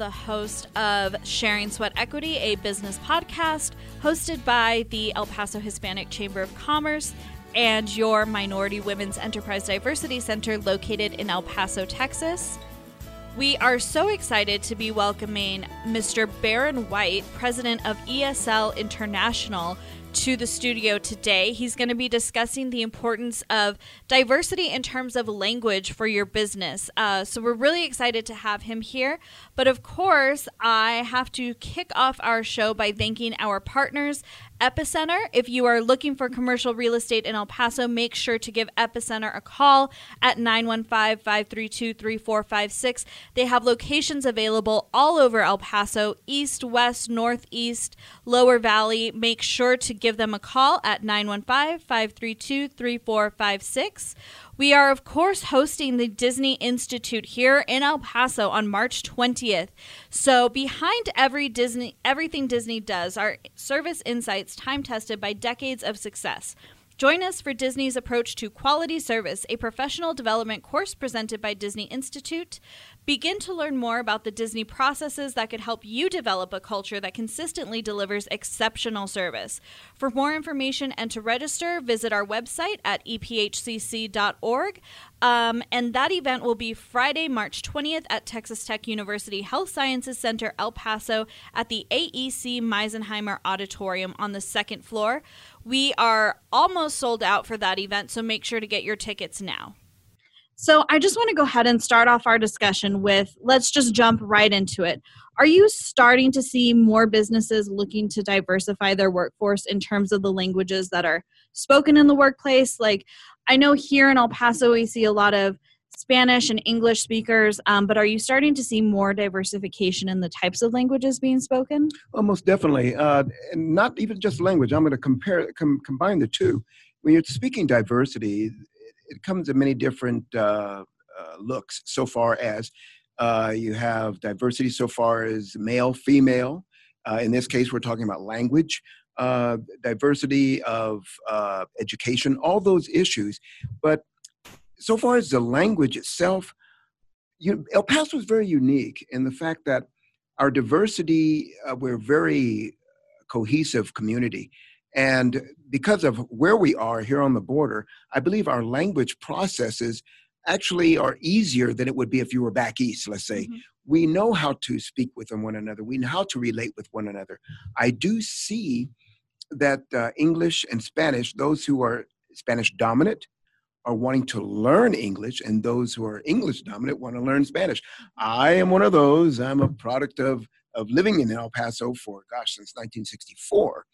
the host of Sharing Sweat Equity, a business podcast hosted by the El Paso Hispanic Chamber of Commerce and your Minority Women's Enterprise Diversity Center located in El Paso, Texas. We are so excited to be welcoming Mr. Baron White, president of ESL International, to the studio today. He's going to be discussing the importance of diversity in terms of language for your business. Uh, so we're really excited to have him here. But of course, I have to kick off our show by thanking our partners Epicenter. If you are looking for commercial real estate in El Paso, make sure to give Epicenter a call at 915 532 3456. They have locations available all over El Paso, east, west, northeast, lower valley. Make sure to give them a call at 915 532 3456. We are, of course, hosting the Disney Institute here in El Paso on March 20th. So, behind every Disney, everything Disney does are service insights time tested by decades of success. Join us for Disney's approach to quality service, a professional development course presented by Disney Institute. Begin to learn more about the Disney processes that could help you develop a culture that consistently delivers exceptional service. For more information and to register, visit our website at ephcc.org. Um, and that event will be Friday, March 20th at Texas Tech University Health Sciences Center, El Paso, at the AEC Meisenheimer Auditorium on the second floor. We are almost sold out for that event, so make sure to get your tickets now. So I just want to go ahead and start off our discussion with let's just jump right into it. Are you starting to see more businesses looking to diversify their workforce in terms of the languages that are spoken in the workplace? Like, I know here in El Paso, we see a lot of Spanish and English speakers, um, but are you starting to see more diversification in the types of languages being spoken? Almost definitely. Uh, not even just language. I'm going to compare, com- combine the two. When you're speaking diversity, it comes in many different uh, uh, looks so far as uh, you have diversity so far as male, female. Uh, in this case, we're talking about language, uh, diversity of education, all those issues. But so far as the language itself, you, El Paso is very unique in the fact that our diversity, we're very cohesive community. And because of where we are here on the border, I believe our language processes actually are easier than it would be if you were back east, let's say. Mm-hmm. We know how to speak with one another, we know how to relate with one another. I do see that uh, English and Spanish, those who are Spanish dominant, are wanting to learn English, and those who are English dominant want to learn Spanish. I am one of those. I'm a product of, of living in El Paso for, gosh, since 1964.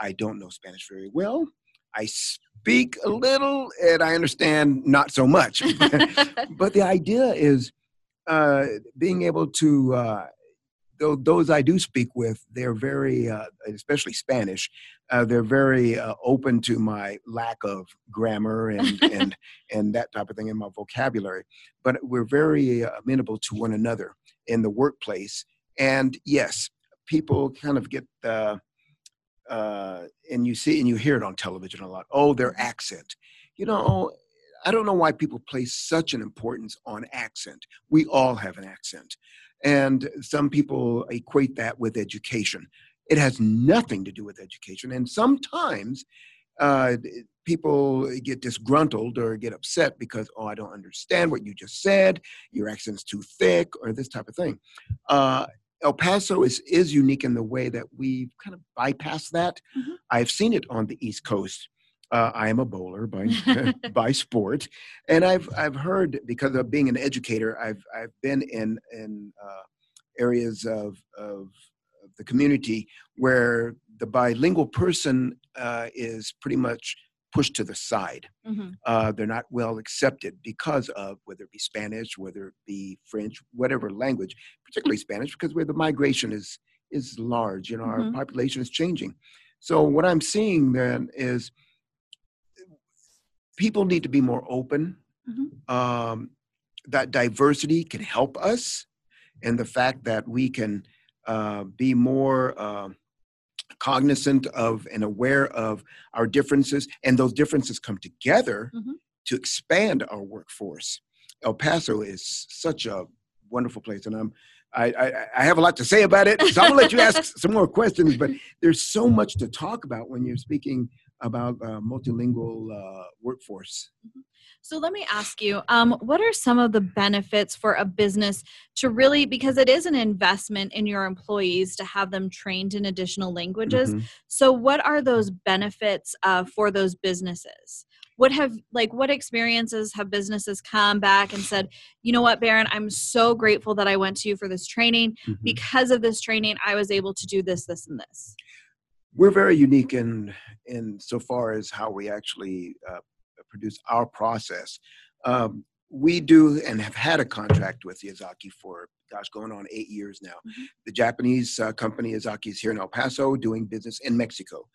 I don't know Spanish very well. I speak a little and I understand not so much. but the idea is uh, being able to, uh, those I do speak with, they're very, uh, especially Spanish, uh, they're very uh, open to my lack of grammar and, and, and that type of thing in my vocabulary. But we're very uh, amenable to one another in the workplace. And yes, people kind of get uh, and you see and you hear it on television a lot. Oh, their accent. You know, I don't know why people place such an importance on accent. We all have an accent, and some people equate that with education. It has nothing to do with education, and sometimes uh, people get disgruntled or get upset because oh, I don't understand what you just said. Your accent's too thick, or this type of thing. Uh, El Paso is is unique in the way that we kind of bypass that. Mm-hmm. I've seen it on the East Coast. Uh, I am a bowler by by sport, and I've I've heard because of being an educator, I've I've been in in uh, areas of, of the community where the bilingual person uh, is pretty much pushed to the side. Mm-hmm. Uh, they're not well accepted because of whether it be Spanish, whether it be French, whatever language, particularly Spanish, because where the migration is is large. You know, mm-hmm. our population is changing. So what I'm seeing then is people need to be more open. Mm-hmm. Um, that diversity can help us, and the fact that we can uh, be more. Uh, cognizant of and aware of our differences, and those differences come together mm-hmm. to expand our workforce. El Paso is such a wonderful place, and I'm I, I, I have a lot to say about it, so I'm gonna let you ask some more questions. But there's so much to talk about when you're speaking about uh, multilingual uh, workforce. Mm-hmm. So let me ask you, um, what are some of the benefits for a business to really, because it is an investment in your employees to have them trained in additional languages. Mm-hmm. So what are those benefits uh, for those businesses? What have like what experiences have businesses come back and said, you know what, Baron, I'm so grateful that I went to you for this training. Mm-hmm. Because of this training, I was able to do this, this, and this. We're very unique in in so far as how we actually uh, produce our process. Um, we do and have had a contract with Yazaki for gosh, going on eight years now. Mm-hmm. The Japanese uh, company Yazaki is here in El Paso doing business in Mexico.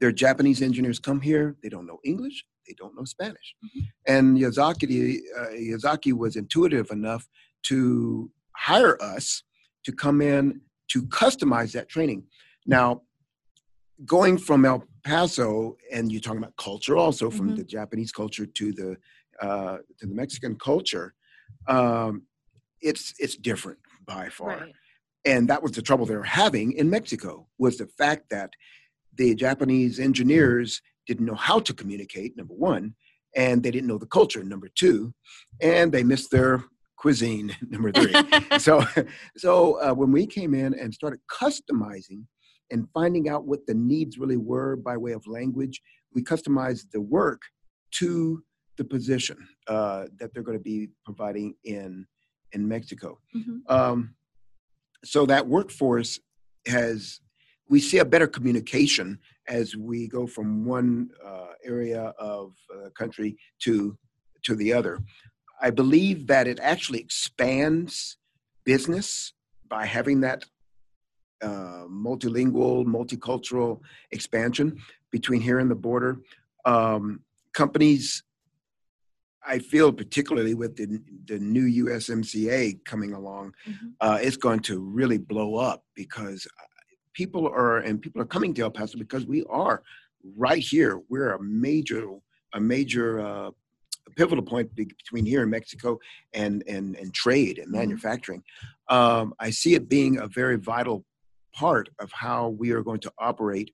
Their Japanese engineers come here, they don't know English, they don't know Spanish. Mm-hmm. And Yazaki, uh, Yazaki was intuitive enough to hire us to come in to customize that training. Now, going from El Paso, and you're talking about culture also from mm-hmm. the Japanese culture to the uh, to the Mexican culture, um, it's it's different by far. Right. And that was the trouble they were having in Mexico was the fact that the Japanese engineers didn't know how to communicate. Number one, and they didn't know the culture. Number two, and they missed their cuisine. Number three. so so uh, when we came in and started customizing and finding out what the needs really were by way of language. We customized the work to the position uh, that they're going to be providing in in Mexico. Mm-hmm. Um, so that workforce has we see a better communication as we go from one uh, area of the country to to the other. I believe that it actually expands business by having that uh, multilingual, multicultural expansion between here and the border. Um, companies, I feel particularly with the, the new USMCA coming along, mm-hmm. uh, it's going to really blow up because people are and people are coming to El Paso because we are right here. We're a major a major uh, pivotal point between here and Mexico and and and trade and mm-hmm. manufacturing. Um, I see it being a very vital part of how we are going to operate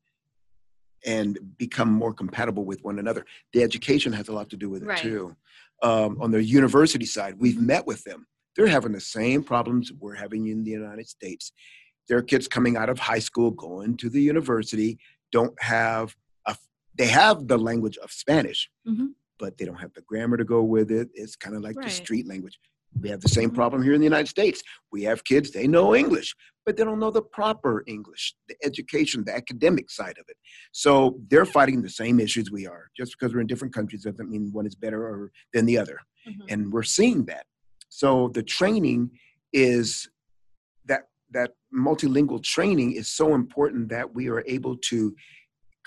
and become more compatible with one another. The education has a lot to do with it right. too. Um, on the university side, we've mm-hmm. met with them. They're having the same problems we're having in the United States. Their kids coming out of high school, going to the university, don't have a, they have the language of Spanish, mm-hmm. but they don't have the grammar to go with it. It's kind of like right. the street language. We have the same problem here in the United States. We have kids, they know English, but they don't know the proper English, the education, the academic side of it. So they're fighting the same issues we are. Just because we're in different countries doesn't mean one is better or than the other. Mm-hmm. And we're seeing that. So the training is that that multilingual training is so important that we are able to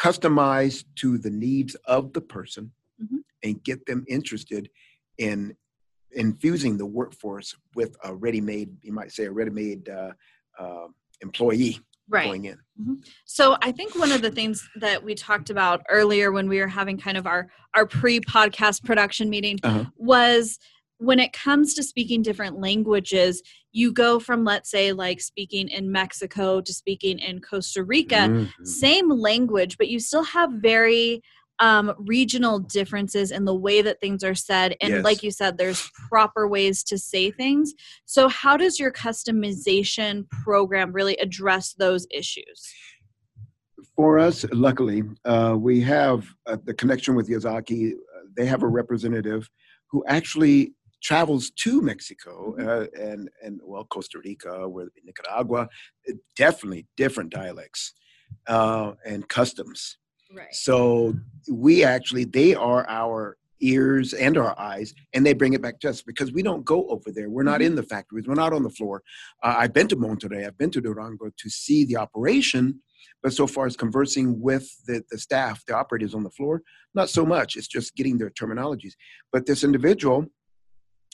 customize to the needs of the person mm-hmm. and get them interested in infusing the workforce with a ready-made, you might say, a ready-made uh, uh, employee right. going in. Mm-hmm. So I think one of the things that we talked about earlier when we were having kind of our our pre-podcast production meeting uh-huh. was when it comes to speaking different languages, you go from let's say like speaking in Mexico to speaking in Costa Rica, mm-hmm. same language, but you still have very um, regional differences in the way that things are said. And yes. like you said, there's proper ways to say things. So, how does your customization program really address those issues? For us, luckily, uh, we have uh, the connection with Yazaki. Uh, they have a representative who actually travels to Mexico mm-hmm. uh, and and well Costa Rica, where Nicaragua, definitely different dialects uh, and customs. Right. So we actually, they are our ears and our eyes, and they bring it back to us because we don't go over there. We're not mm-hmm. in the factories. We're not on the floor. Uh, I've been to Monterrey. I've been to Durango to see the operation, but so far as conversing with the, the staff, the operators on the floor, not so much. It's just getting their terminologies. But this individual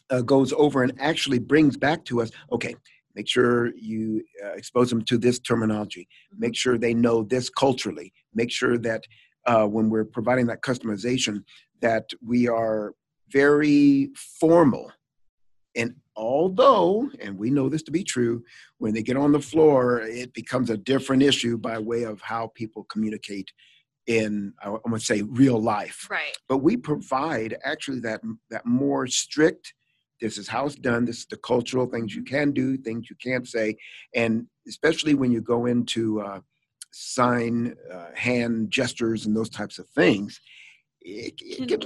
uh, goes over and actually brings back to us, okay, make sure you uh, expose them to this terminology make sure they know this culturally make sure that uh, when we're providing that customization that we are very formal And Although, and we know this to be true, when they get on the floor, it becomes a different issue by way of how people communicate in I want to say real life. Right. But we provide actually that that more strict. This is how it's done. This is the cultural things you can do, things you can't say, and especially when you go into uh, sign, uh, hand gestures, and those types of things, it, it, get,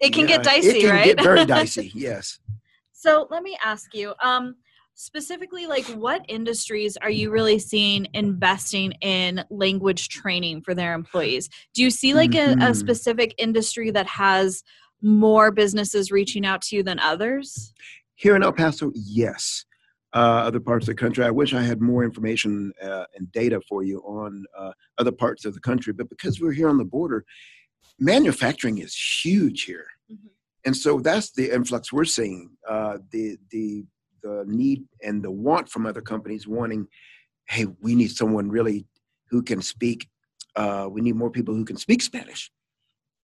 it can yeah, get dicey, it can right? Get very dicey. Yes. So let me ask you, um, specifically, like what industries are you really seeing investing in language training for their employees? Do you see like a, a specific industry that has more businesses reaching out to you than others? Here in El Paso, yes. Uh, other parts of the country, I wish I had more information uh, and data for you on uh, other parts of the country. But because we're here on the border, manufacturing is huge here, Mhm. and so that's the influx we're seeing. Uh, the the the need and the want from other companies wanting, hey, we need someone really who can speak. Uh, we need more people who can speak Spanish.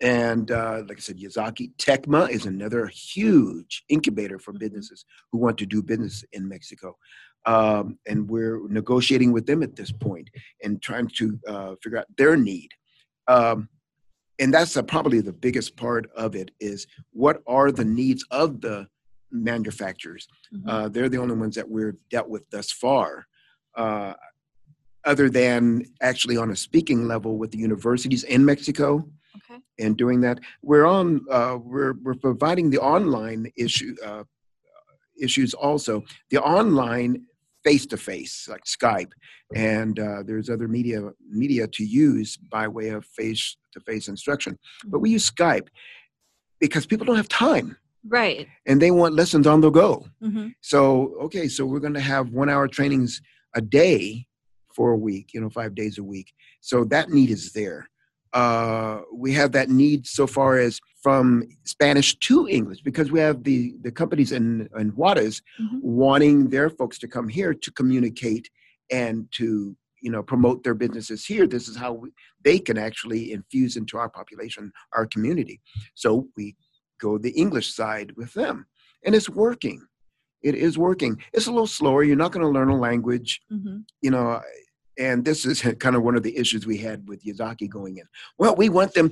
And uh, like I said, Yazaki Tecma is another huge incubator for Mhm. businesses who want to do business in Mexico. Um, and we're negotiating with them at this point and trying to uh, figure out their need. Um, and that's uh, probably the biggest part of it is what are the needs of the manufacturers? Mhm. Uh, they're the only ones that we've dealt with thus far. Uh, other than actually on a speaking level with the universities in Mexico, Okay. and doing that. We're on. Uh, we're we're providing the online issue uh, issues also. The online face to face like Skype, and uh, there's other media media to use by way of face to face instruction. But we use Skype because people don't have time Right. and they want lessons on the go. hmm So, okay, so we're going to have one hour trainings a day for a week, you know, five days a week. So that need is there. Uh, we have that need so far as from Spanish to English because we have the, the companies in, in Juarez Mhm. wanting their folks to come here to communicate and to, you know, promote their businesses here. This is how we, they can actually infuse into our population, our community. So we go the English side with them and it's working it is working it's a little slower you're not going to learn a language hmm you know and this is kind of one of the issues we had with yazaki going in. Well we want them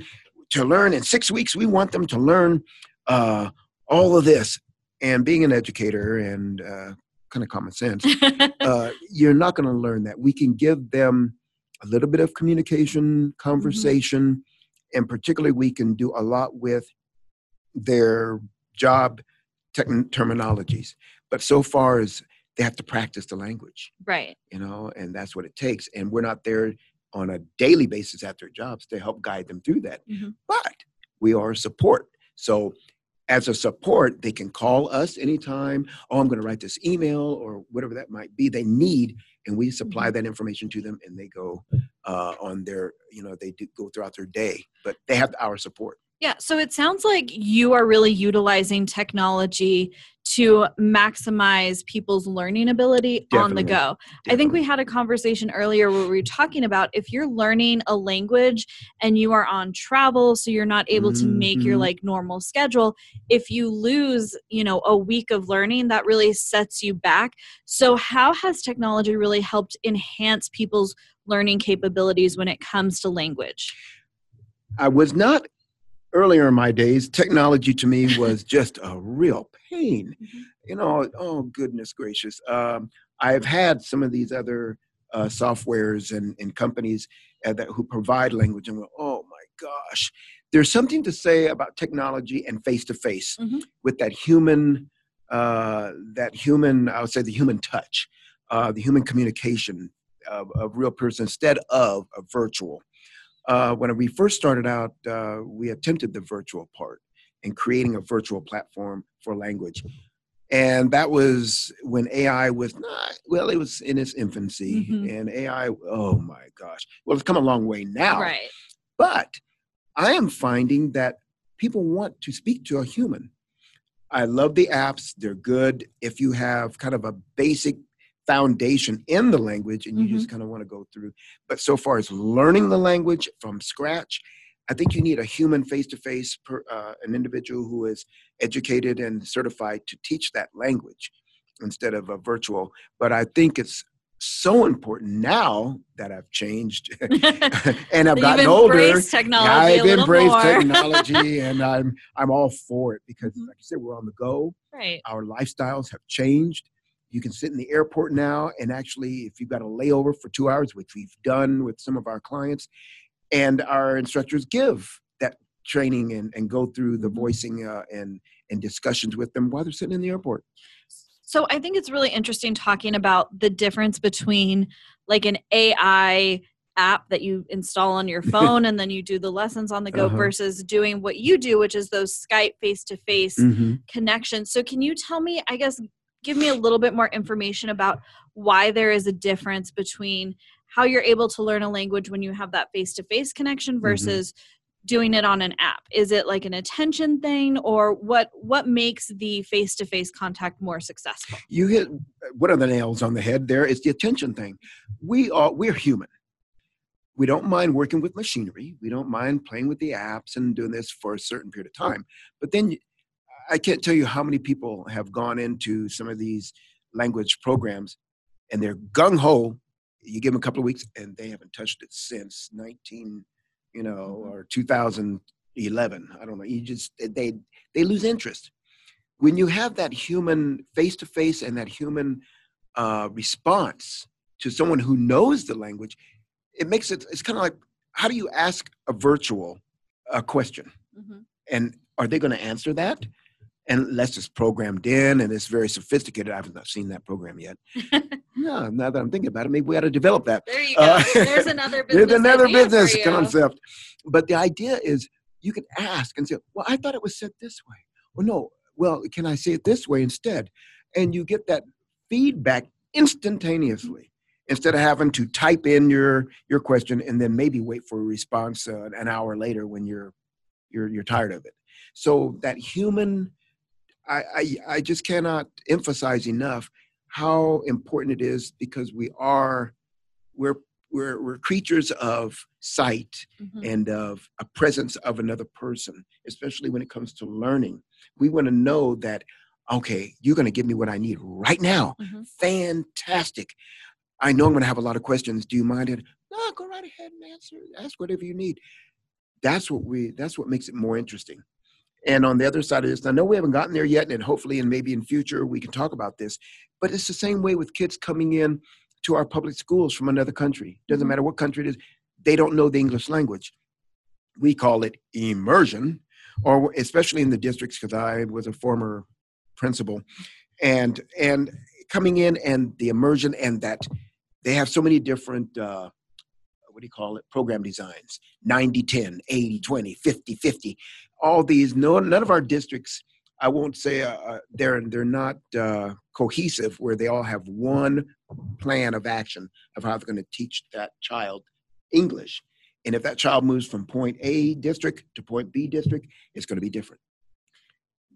to learn in six weeks we want them to learn uh, all of this. And being an educator and uh, kind of common sense uh, you're not going to learn that. We can give them a little bit of communication conversation and particularly we can do a lot with their job tech- terminologies. But so far as they have to practice the language right. you know and that's what it takes and we're not there on a daily basis at their jobs to help guide them through that. Mhm. but we are support. So as a support they can call us anytime oh i'm going to write this email or whatever that might be they need and we supply that information to them and they go uh, on their you know they do go throughout their day. But they have our support Yeah, so it sounds like you are really utilizing technology to maximize people's learning ability on the Definitely. go. I think we had a conversation earlier where we were talking about if you're learning a language and you are on travel, so you're not able to make your Mhm. like normal schedule, if you lose, you know, a week of learning, that really sets you back. So, how has technology really helped enhance people's learning capabilities when it comes to language? I was not earlier in my days. Technology to me was just a real pain. Mhm. You know, oh goodness gracious. Um, I've had some of these other uh, softwares and, and companies uh, that who provide language, and go, oh my gosh, there's something to say about technology and face to face with that human, uh, that human. I would say the human touch, uh, the human communication of, of real person instead of a virtual uh, when we first started out, uh, we attempted the virtual part and creating a virtual platform for language. And that was when AI was not, well, it was in its infancy. Mhm. And AI, oh my gosh. Well, it's come a long way now. Right. But I am finding that people want to speak to a human. I love the apps, they're good. If you have kind of a basic foundation in the language and you Mm-hmm. just kind of want to go through. But so far as learning the language from scratch, I think you need a human face to face, an individual who is educated and certified to teach that language. instead of a virtual. But I think it's so important now that I've changed and I've gotten older. Technology I've embraced more. technology and I'm I'm all for it because Mhm. like you said, we're on the go. right. Our lifestyles have changed. You can sit in the airport now and actually if you've got a layover for two hours, which we've done with some of our clients, and our instructors give that training and, and go through the Mhm. voicing uh, and and discussions with them while they're sitting in the airport. So I think it's really interesting talking about the difference between like an AI app that you install on your phone and then you do the lessons on the go Uh-huh. versus doing what you do, which is those Skype face to face connections. So can you tell me, I guess, give me a little bit more information about why there is a difference between how you're able to learn a language when you have that face to face connection mm-hmm. versus doing it on an app is it like an attention thing or what what makes the face to face contact more successful You hit one of the nails on the head. There is the attention thing. We are we're human. We don't mind working with machinery. We don't mind playing with the apps and doing this for a certain period of time. But then I can't tell you how many people have gone into some of these language programs and they're gung ho. You give them a couple of weeks and they haven't touched it since 19, you know, Mhm. or 2011. I don't know. You just they they lose interest when you have that human face to face and that human uh, response to someone who knows the language, it makes it. It's kind of like how do you ask a virtual a question, and are they going to answer that? And unless it's programmed in and it's very sophisticated, I've not seen that program yet. no, now that I'm thinking about it, maybe we ought to develop that. there you go Uh, there's another business There's another business concept. But the idea is you can ask and say, Well, I thought it was said this way. Well, no, well, can I say it this way instead? And you get that feedback instantaneously instead of having to type in your your question and then maybe wait for a response uh, an hour later when you're you're you're tired of it. So that human I, I I just cannot emphasize enough how important it is because we are we're we're, we're creatures of sight Mhm. and of a presence of another person, especially when it comes to learning. We want to know that, okay, you're going to give me what I need right now. Mhm. Fantastic. I know I'm going to have a lot of questions. Do you mind it? No, go right ahead and answer. Ask whatever you need. That's what we. That's what makes it more interesting. And on the other side of this, I know we haven't gotten there yet, and hopefully, and maybe in future, we can talk about this. But it's the same way with kids coming in to our public schools from another country. Doesn't Mhm. matter what country it is, they don't know the English language. We call it immersion, or especially in the districts, because I was a former principal, and and coming in and the immersion and that they have so many different uh, what do you call it program designs 90 10 80 20 50 50 all these no none of our districts i won't say uh, uh, they're they're not uh, cohesive where they all have one plan of action of how they're going to teach that child english. And if that child moves from point a district to point b district it's going to be different.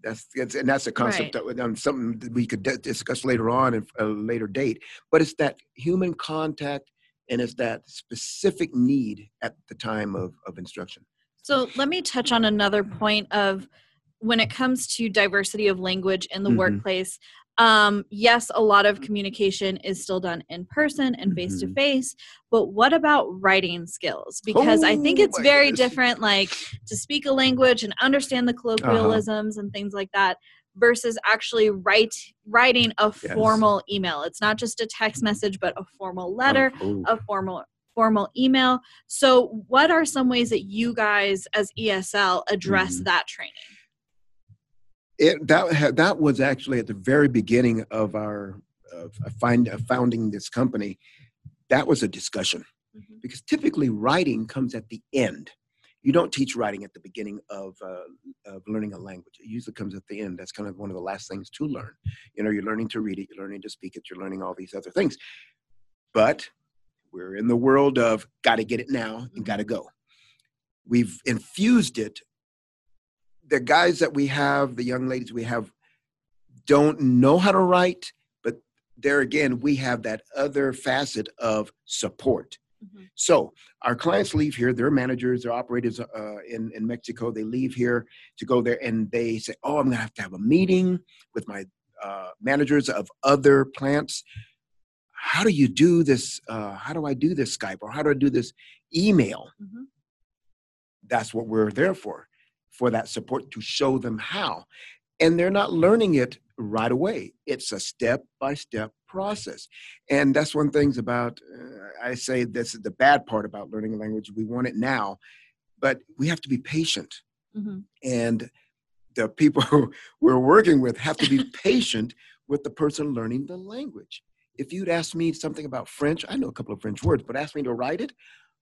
That's, that's and that's a concept that um, something that we could d- discuss later on at a later date. But it's that human contact and it's that specific need at the time of, of instruction So let me touch on another point of when it comes to diversity of language in the Mhm. workplace. Um, yes, a lot of communication is still done in person and face to face, but what about writing skills? Because I think Oh, it's very goodness. different, like to speak a language and understand the colloquialisms and things like that versus actually write writing a Yes. formal email. It's not just a text message, but a formal letter Oh, a formal formal email. So what are some ways that you guys as ESL address Mhm. that training? it that that was actually at the very beginning of our of find of founding this company. That was a discussion because typically writing comes at the end. You don't teach writing at the beginning of, uh, of learning a language. It usually comes at the end. That's kind of one of the last things to learn. You know you're learning to read it you're learning to speak it you're learning all these other things. But we're in the world of got to get it now and got to go. We've infused it. The guys that we have the young ladies we have don't know how to write but there again we have that other facet of support. Mhm. so our clients leave here their managers their operators uh, in, in mexico they leave here to go there and they say oh i'm going to have to have a meeting with my uh, managers of other plants how do you do this uh, how do i do this skype or how do i do this email mm-hmm. that's what we're there for for that support to show them how and they're not learning it right away it's a step by step process and that's one things about uh, i say this is the bad part about learning a language we want it now but we have to be patient mm-hmm. and the people we're working with have to be patient with the person learning the language. If you'd asked me something about French, I know a couple of French words, but ask me to write it,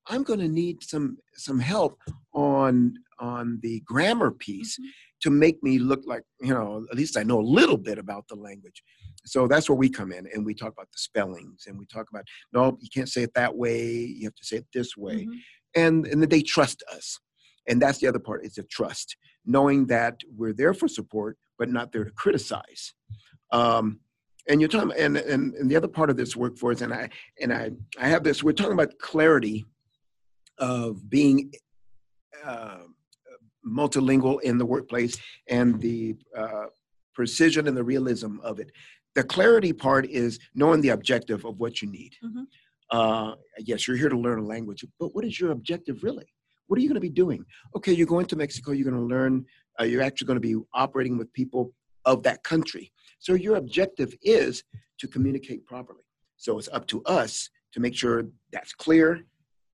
I'm going to need some some help on on the grammar piece mm-hmm. to make me look like you know at least I know a little bit about the language. So that's where we come in, and we talk about the spellings, and we talk about no, you can't say it that way. You have to say it this way, mm-hmm. and and they trust us, and that's the other part. It's a trust knowing that we're there for support, but not there to criticize. Um, and you're talking, and, and, and the other part of this workforce, and I and I I have this. We're talking about clarity of being uh, multilingual in the workplace and the uh, precision and the realism of it. The clarity part is knowing the objective of what you need. Mm-hmm. Uh, yes, you're here to learn a language, but what is your objective really? What are you going to be doing? Okay, you're going to Mexico, you're going to learn, uh, you're actually going to be operating with people of that country. So your objective is to communicate properly. So it's up to us to make sure that's clear.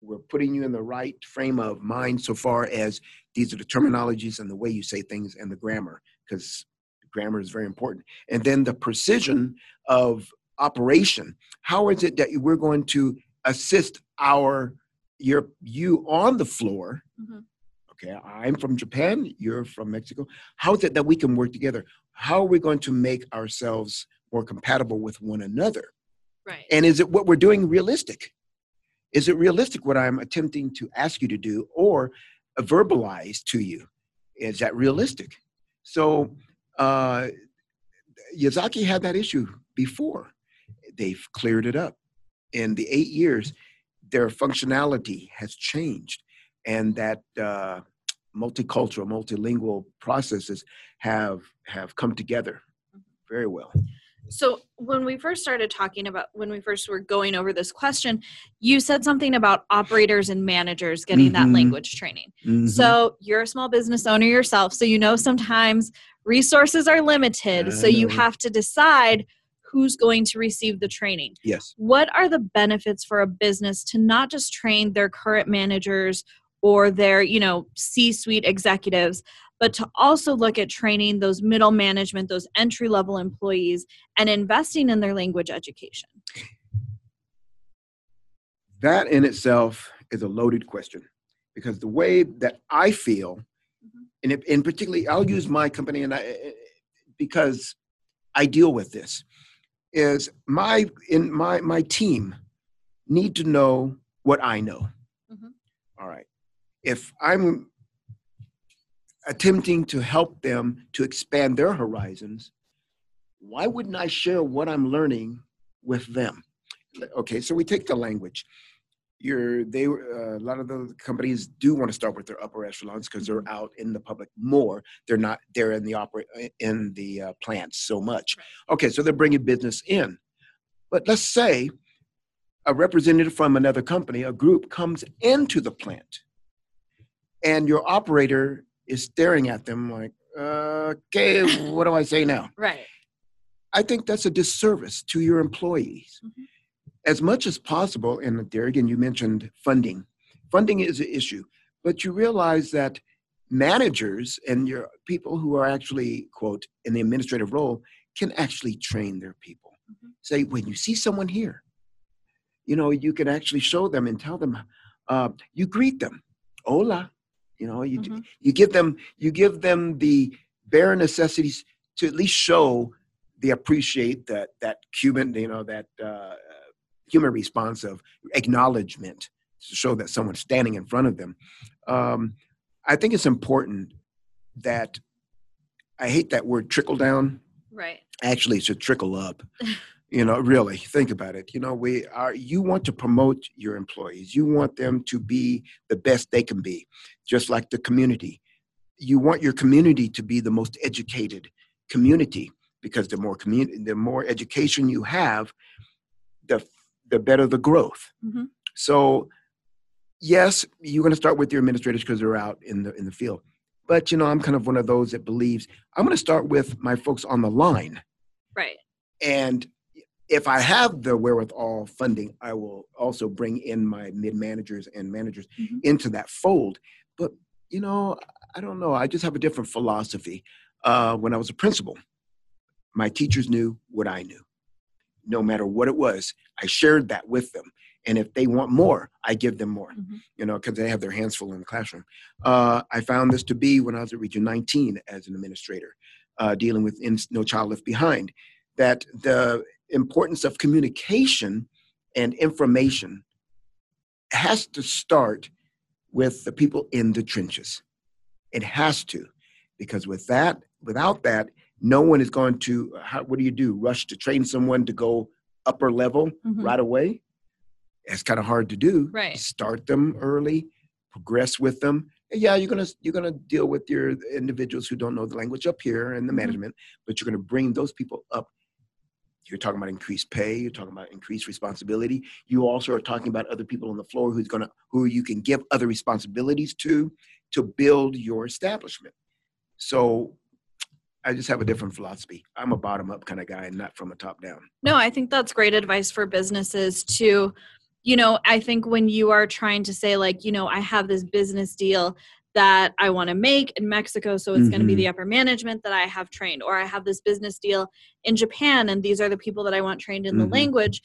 We're putting you in the right frame of mind so far as these are the terminologies and the way you say things and the grammar, because grammar is very important. And then the precision of operation. How is it that we're going to assist our you're you on the floor mm-hmm. okay i'm from japan you're from mexico how is it that we can work together how are we going to make ourselves more compatible with one another? Right. And is it what we're doing realistic? Is it realistic what i'm attempting to ask you to do or verbalize to you? Is that realistic? So uh yazaki had that issue before. They've cleared it up. In the eight years their functionality has changed and that uh, multicultural, multilingual processes have have come together very well. So when we first started talking about when we first were going over this question, you said something about operators and managers getting mm-hmm. that language training. Mm-hmm. So you're a small business owner yourself, so you know sometimes resources are limited, so you have to decide who's going to receive the training. Yes. What are the benefits for a business to not just train their current managers or their, you know, C-suite executives, but to also look at training those middle management, those entry level employees and investing in their language education? That in itself is a loaded question because the way that I feel, mm-hmm. and in particularly, I'll use my company and I because I deal with this is my in my my team need to know what I know. Mm-hmm. All right. If I'm attempting to help them to expand their horizons, why wouldn't I share what I'm learning with them? Okay, so we take the language. You're they uh, a lot of the companies do want to start with their upper echelons because they're out in the public more. They're not there in the operate uh, in the uh, plants so much. Okay so they're bringing business in. But let's say a representative from another company a group comes into the plant and your operator is staring at them like uh, okay what do i say now right i think that's a disservice to your employees mm-hmm as much as possible, and there again, you mentioned funding. Funding is an issue, but you realize that managers and your people who are actually, quote, in the administrative role can actually train their people. Mm-hmm. Say, when you see someone here, you know, you can actually show them and tell them, uh, you greet them, hola, you know, you, mm-hmm. you give them, you give them the bare necessities to at least show they appreciate that, that Cuban, you know, that, uh, human response of acknowledgement to show that someone's standing in front of them. Um, I think it's important that I hate that word trickle down. Right. Actually, it should trickle up. you know, really think about it. You know, we are. You want to promote your employees. You want them to be the best they can be, just like the community. You want your community to be the most educated community. because the more community, the more education you have, the the better the growth. Mm-hmm. So, yes, you're going to start with your administrators because they're out in the in the field. But you know, I'm kind of one of those that believes I'm going to start with my folks on the line, Right. and if I have the wherewithal funding, I will also bring in my mid managers and managers Mhm. into that fold. But you know, I don't know. I just have a different philosophy. Uh, when I was a principal, my teachers knew what I knew. No matter what it was, I shared that with them. And if they want more, I give them more. Mhm. You know, because they have their hands full in the classroom. Uh, I found this to be when I was at Region 19 as an administrator, uh, dealing with in, No Child Left Behind, that the importance of communication and information has to start with the people in the trenches. It has to, because with that, without that, no one is going to. How, what do you do? Rush to train someone to go upper level Mhm. right away? It's kind of hard to do. Right. Start them early, progress with them. And yeah, you're gonna you're gonna deal with your individuals who don't know the language up here and the Mhm. management, but you're gonna bring those people up you're talking about increased pay you're talking about increased responsibility. You also are talking about other people on the floor who's to who you can give other responsibilities to to build your establishment. So i just have a different philosophy. I'm a bottom up kind of guy and not from a top down No, I think that's great advice for businesses to, you know, I think when you are trying to say, like, you know, I have this business deal that I want to make in Mexico, so it's going to be the upper management that I have trained, or I have this business deal in Japan and these are the people that I want trained in the Mhm. language.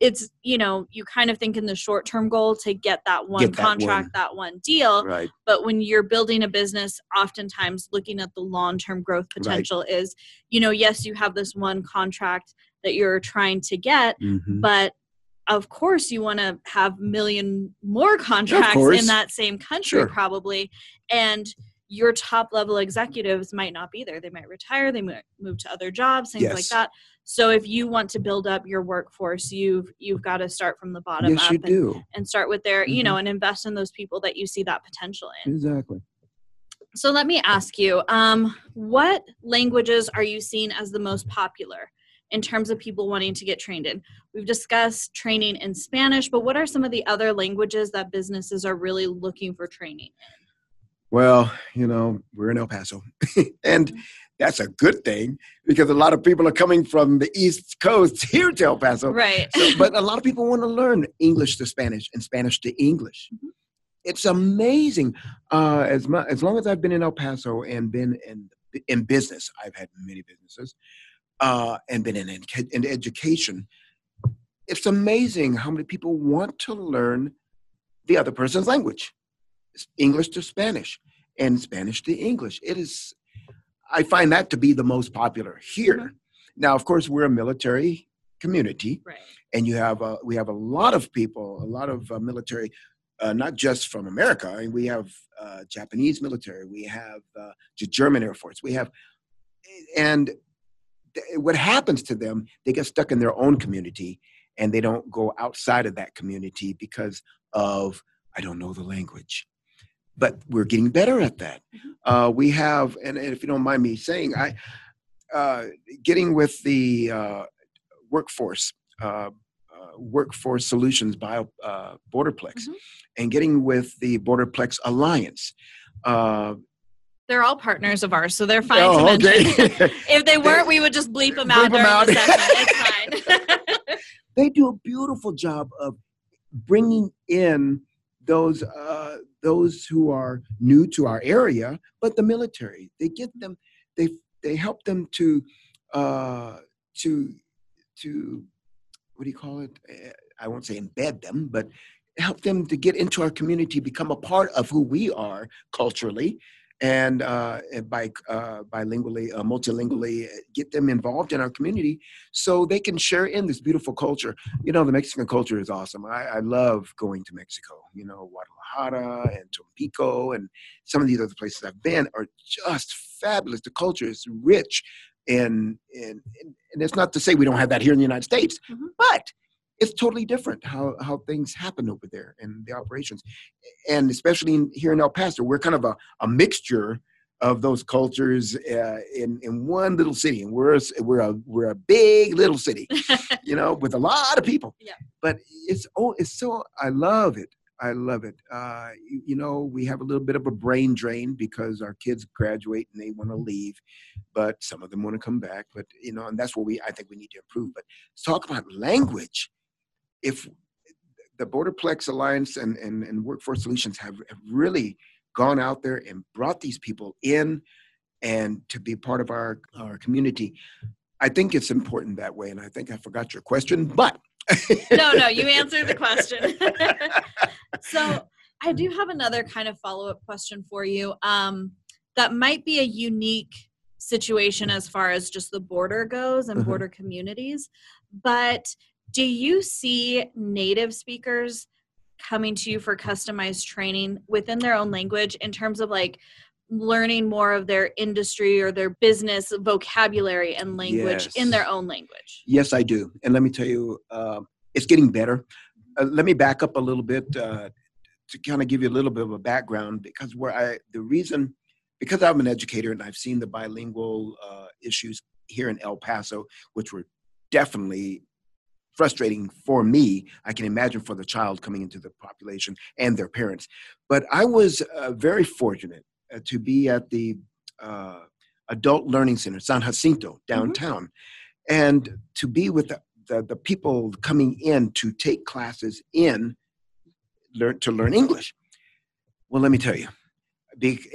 It's, you know, you kind of think in the short term goal to get that one Get that contract, one. that one deal. right But when you're building a business, oftentimes looking at the long term growth potential is, you know, yes, you have this one contract that you're trying to get, Mhm. but of course you want to have million more contracts in that same country Sure. probably and your top level executives might not be there. They might retire they might move to other jobs things like that. So if you want to build up your workforce you've you've got to start from the bottom yes up you and, do. and start with their you Mhm. know and invest in those people that you see that potential in. Exactly. So let me ask you, um, what languages are you seeing as the most popular in terms of people wanting to get trained in? We've discussed training in Spanish, but what are some of the other languages that businesses are really looking for training? Well, you know, we're in El Paso, and that's a good thing because a lot of people are coming from the East Coast here to El Paso. Right. So, but a lot of people want to learn English to Spanish and Spanish to English. Mhm. It's amazing. Uh, as mu- as long as I've been in El Paso and been in in business, I've had many businesses, uh, and been in, ed- in education. It's amazing how many people want to learn the other person's language, English to Spanish, and Spanish to English. It is. I find that to be the most popular here. Mhm. Now, of course, we're a military community, right. and you have uh, we have a lot of people, a lot of uh, military, uh, not just from America. I mean, we have uh, Japanese military, we have uh, the German Air Force, we have, and what happens to them? They get stuck in their own community, and they don't go outside of that community because of I don't know the language. But we're getting better at that. Uh, we have, and, and if you don't mind me saying, I uh, getting with the uh, workforce uh, uh, workforce solutions bio uh, borderplex Mhm. and getting with the borderplex alliance uh, They're all partners of ours, so they're fine to oh, mention. okay. if they weren't, we would just bleep them out Bleep 'em during out. the session. It's fine. they do a beautiful job of bringing in those uh, those who are new to our area, but the military. They get them. They they help them to uh, to to what do you call it? Eh, I won't say embed them, but help them to get into our community, become a part of who we are culturally, and uh, and by uh, bilingually, uh, multilingually, uh, get them involved in our community so they can share in this beautiful culture. You know, the Mexican culture is awesome. I, I love going to Mexico. You know, Guadalajara and Tampico and some of these other places I've been are just fabulous. The culture is rich, and and and it's not to say we don't have that here in the United States, Mhm. but it's totally different how how things happen over there and the operations, and especially in, here in El Paso, we're kind of a, a mixture of those cultures uh, in in one little city, and we're a, we're a we're a big little city, you know, with a lot of people. Yeah. But it's oh, it's so I love it. I love it. Uh, you, you, know, we have a little bit of a brain drain because our kids graduate and they want to leave, but some of them want to come back. But you know, and that's what we I think we need to improve. But let's talk about language. If the Borderplex Alliance and, and, and Workforce Solutions have, have really gone out there and brought these people in and to be part of our, our community. I think it's important that way. And I think I forgot your question, but. no, no, you answered the question. so I do have another kind of follow up question for you um, that might be a unique situation as far as just the border goes and uh-huh. border communities. But do you see native speakers coming to you for customized training within their own language in terms of like learning more of their industry or their business vocabulary and language yes. in their own language? Yes, I do. And let me tell you, uh, it's getting better. Uh, let me back up a little bit uh, to kind of give you a little bit of a background because where I the reason because I'm an educator and I've seen the bilingual uh, issues here in El Paso, which were definitely frustrating for me. I can imagine for the child coming into the population and their parents. But I was uh, very fortunate uh, to be at the uh, Adult Learning Center, San Jacinto, mm-hmm. downtown, mm-hmm. and to be with the, the, the, people coming in to take classes in learn to learn English. Well, let me tell you,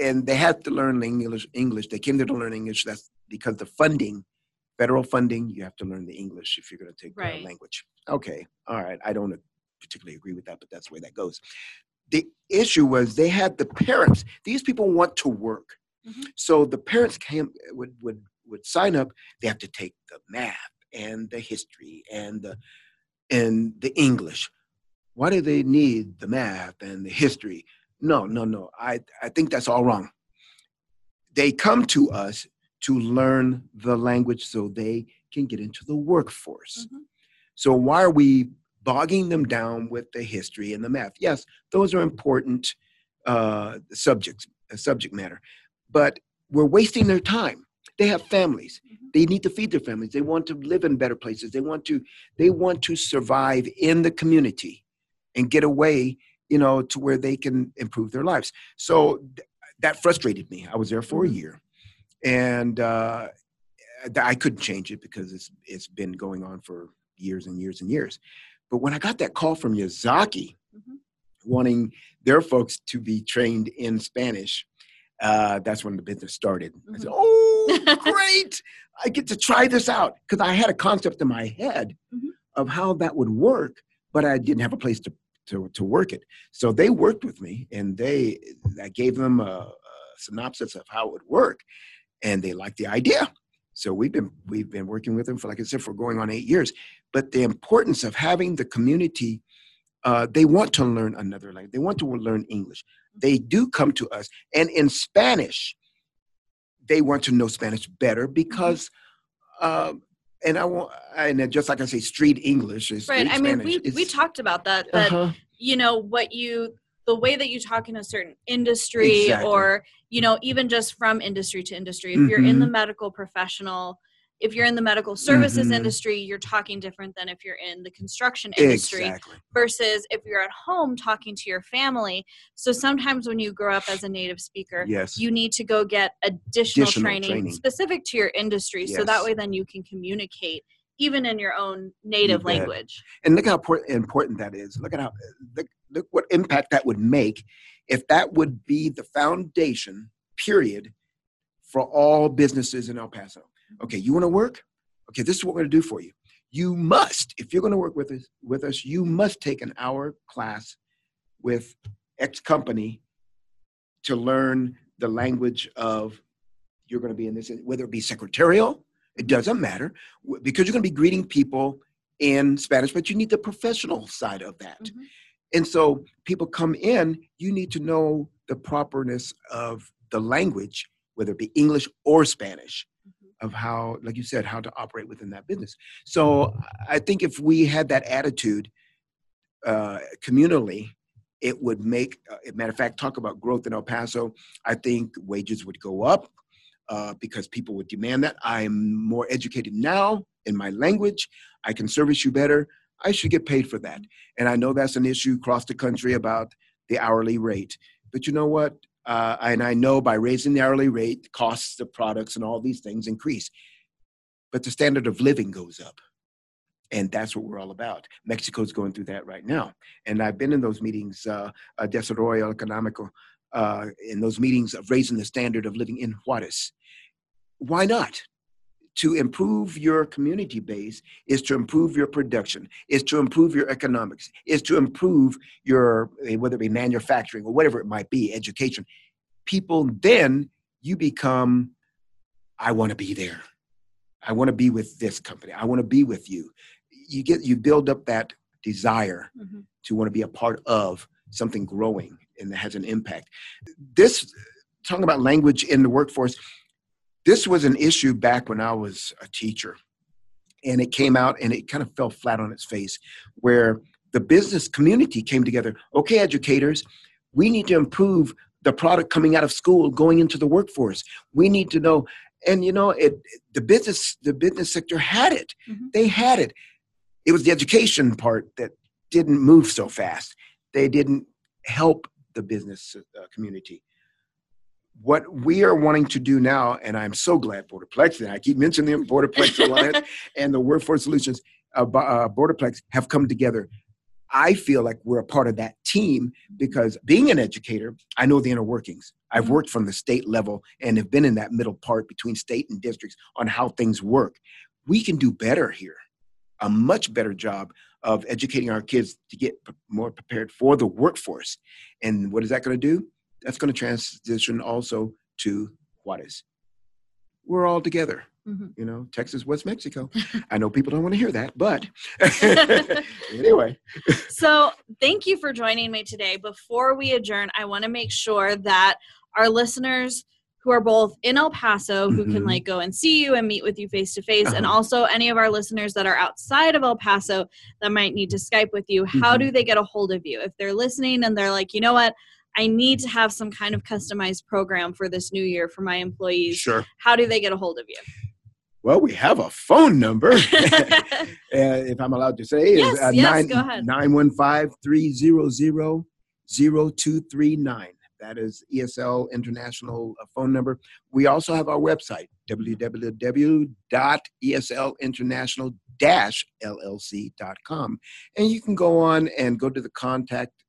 and they had to learn English. English. They came there to learn English. That's because the funding federal funding, you have to learn the English if you're going to take right. the language. Okay, all right. I don't particularly agree with that, but that's the way that goes. The issue was they had the parents. These people want to work, mm-hmm. so the parents came would would would sign up. They have to take the math and the history and the and the English. Why do they need the math and the history? No, no, no. I I think that's all wrong. They come to us to learn the language so they can get into the workforce. Mm-hmm. So, why are we bogging them down with the history and the math? Yes, those are important uh, subjects, uh, subject matter, but we're wasting their time. They have families. Mm-hmm. They need to feed their families. They want to live in better places. They want to they want to survive in the community and get away, you know, to where they can improve their lives. So th- that frustrated me. I was there for mm-hmm. a year and uh, I couldn't change it because it's it's been going on for years and years and years. But when I got that call from Yazaki, mm-hmm. wanting their folks to be trained in Spanish, uh, that's when the business started. Mm-hmm. I said, "Oh, great! I get to try this out," because I had a concept in my head mm-hmm. of how that would work, but I didn't have a place to to, to work it. So they worked with me, and they I gave them a, a synopsis of how it would work, and they like the idea. So we've been we've been working with them for like I said for going on eight years. But the importance of having the community, uh, they want to learn another language. They want to learn English. They do come to us, and in Spanish, they want to know Spanish better because. Um, and I want, and just like I say, street English is right. I mean, we we talked about that, but uh-huh. you know what you the way that you talk in a certain industry exactly. or you know even just from industry to industry if mm-hmm. you're in the mm-hmm. medical professional if you're in the medical services mm-hmm. industry you're talking different than if you're in the construction industry exactly. versus if you're at home talking to your family so sometimes when you grow up as a native speaker yes. you need to go get additional, additional training, training, specific to your industry yes. so that way then you can communicate even in your own native language and look how important that is look at how look, look what impact that would make if that would be the foundation, period, for all businesses in El Paso. Okay, you want to work? Okay, this is what we're going to do for you. You must, if you're going to work with us, with us, you must take an hour class with X company to learn the language of you're going to be in this, whether it be secretarial, it doesn't matter, because you're going to be greeting people in Spanish, but you need the professional side of that. Mm-hmm. And so people come in, you need to know the properness of the language, whether it be English or Spanish, mm-hmm. of how, like you said, how to operate within that business. So I think if we had that attitude uh, communally, it would make, uh, matter of fact, talk about growth in El Paso. I think wages would go up uh, because people would demand that. I'm more educated now in my language. I can service you better. I should get paid for that. And I know that's an issue across the country about the hourly rate. But you know what? Uh, and I know by raising the hourly rate, costs of products and all these things increase. But the standard of living goes up. And that's what we're all about. Mexico's going through that right now. And I've been in those meetings, uh, uh, Desarrollo Económico, uh, in those meetings of raising the standard of living in Juarez. Why not? To improve your community base is to improve your production, is to improve your economics, is to improve your, eh, whether it be manufacturing or whatever it might be, education. People, then you become, I want to be there. I want to be with this company. I want to be with you you get you build up that desire mm-hmm. to want to be a part of something growing and that has an impact. This talking about language in the workforce, this was an issue back when I was a teacher. And it came out and it kind of fell flat on its face where the business community came together. Okay, educators, we need to improve the product coming out of school going into the workforce. We need to know and you know it the business the business sector had it. Mm-hmm. They had it it was the education part that didn't move so fast. They didn't help the business uh, community. What we are wanting to do now, and I'm so glad Borderplex, and I keep mentioning them, Borderplex Alliance and the Workforce Solutions, uh, uh, Borderplex have come together. I feel like we're a part of that team because being an educator, I know the inner workings. I've mm-hmm. worked from the state level and have been in that middle part between state and districts on how things work. We can do better here a much better job of educating our kids to get more prepared for the workforce. And what is that going to do? That's going to transition also to Juarez. We're all together. Mm-hmm. You know, Texas, West Mexico. I know people don't want to hear that, but anyway. so, thank you for joining me today. Before we adjourn, I want to make sure that our listeners who are both in El Paso who mm-hmm. can like go and see you and meet with you face to face and uh-huh. also any of our listeners that are outside of El Paso that might need to Skype with you mm-hmm. how do they get a hold of you if they're listening and they're like you know what I need to have some kind of customized program for this new year for my employees sure how do they get a hold of you well, we have a phone number, if I'm allowed to say. Yes, uh, yes, go ahead. 915 300 0239. That is ESL International uh, phone number. We also have our website, www.eslinternational-llc.com. And you can go on and go to the contact uh,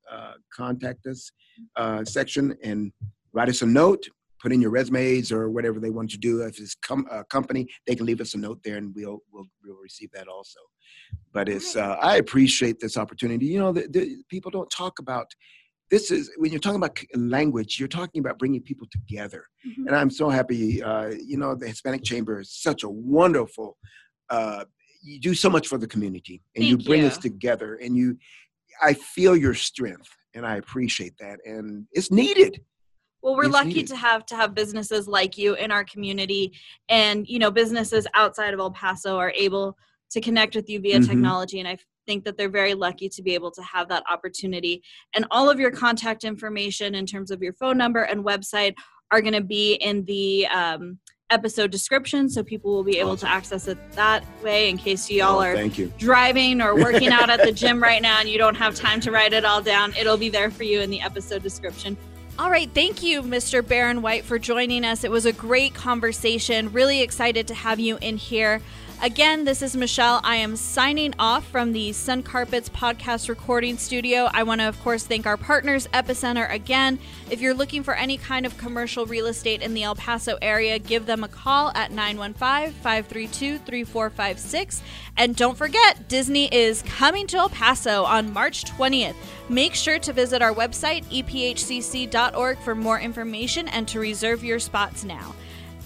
contact us uh, section and write us a note, put in your resumes or whatever they want to do. If it's com- a company, they can leave us a note there and we'll, we'll, we'll receive that also. But it's, uh, I appreciate this opportunity. You know, the, the, people don't talk about this is when you're talking about language you're talking about bringing people together mm-hmm. and i'm so happy uh, you know the hispanic chamber is such a wonderful uh, you do so much for the community and Thank you bring you. us together and you i feel your strength and i appreciate that and it's needed well we're it's lucky needed. to have to have businesses like you in our community and you know businesses outside of el paso are able to connect with you via mm-hmm. technology and i think that they're very lucky to be able to have that opportunity. And all of your contact information in terms of your phone number and website are going to be in the um, episode description so people will be able awesome. to access it that way in case y'all oh, are driving or working out at the gym right now and you don't have time to write it all down. It'll be there for you in the episode description. All right thank you mr baron white for joining us. It was a great conversation. Really excited to have you in here Again, this is Michelle. I am signing off from the Sun Carpets podcast recording studio. I want to, of course, thank our partners, Epicenter, again. If you're looking for any kind of commercial real estate in the El Paso area, give them a call at 915 532 3456. And don't forget, Disney is coming to El Paso on March 20th. Make sure to visit our website, ephcc.org, for more information and to reserve your spots now.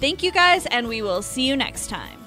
Thank you guys, and we will see you next time.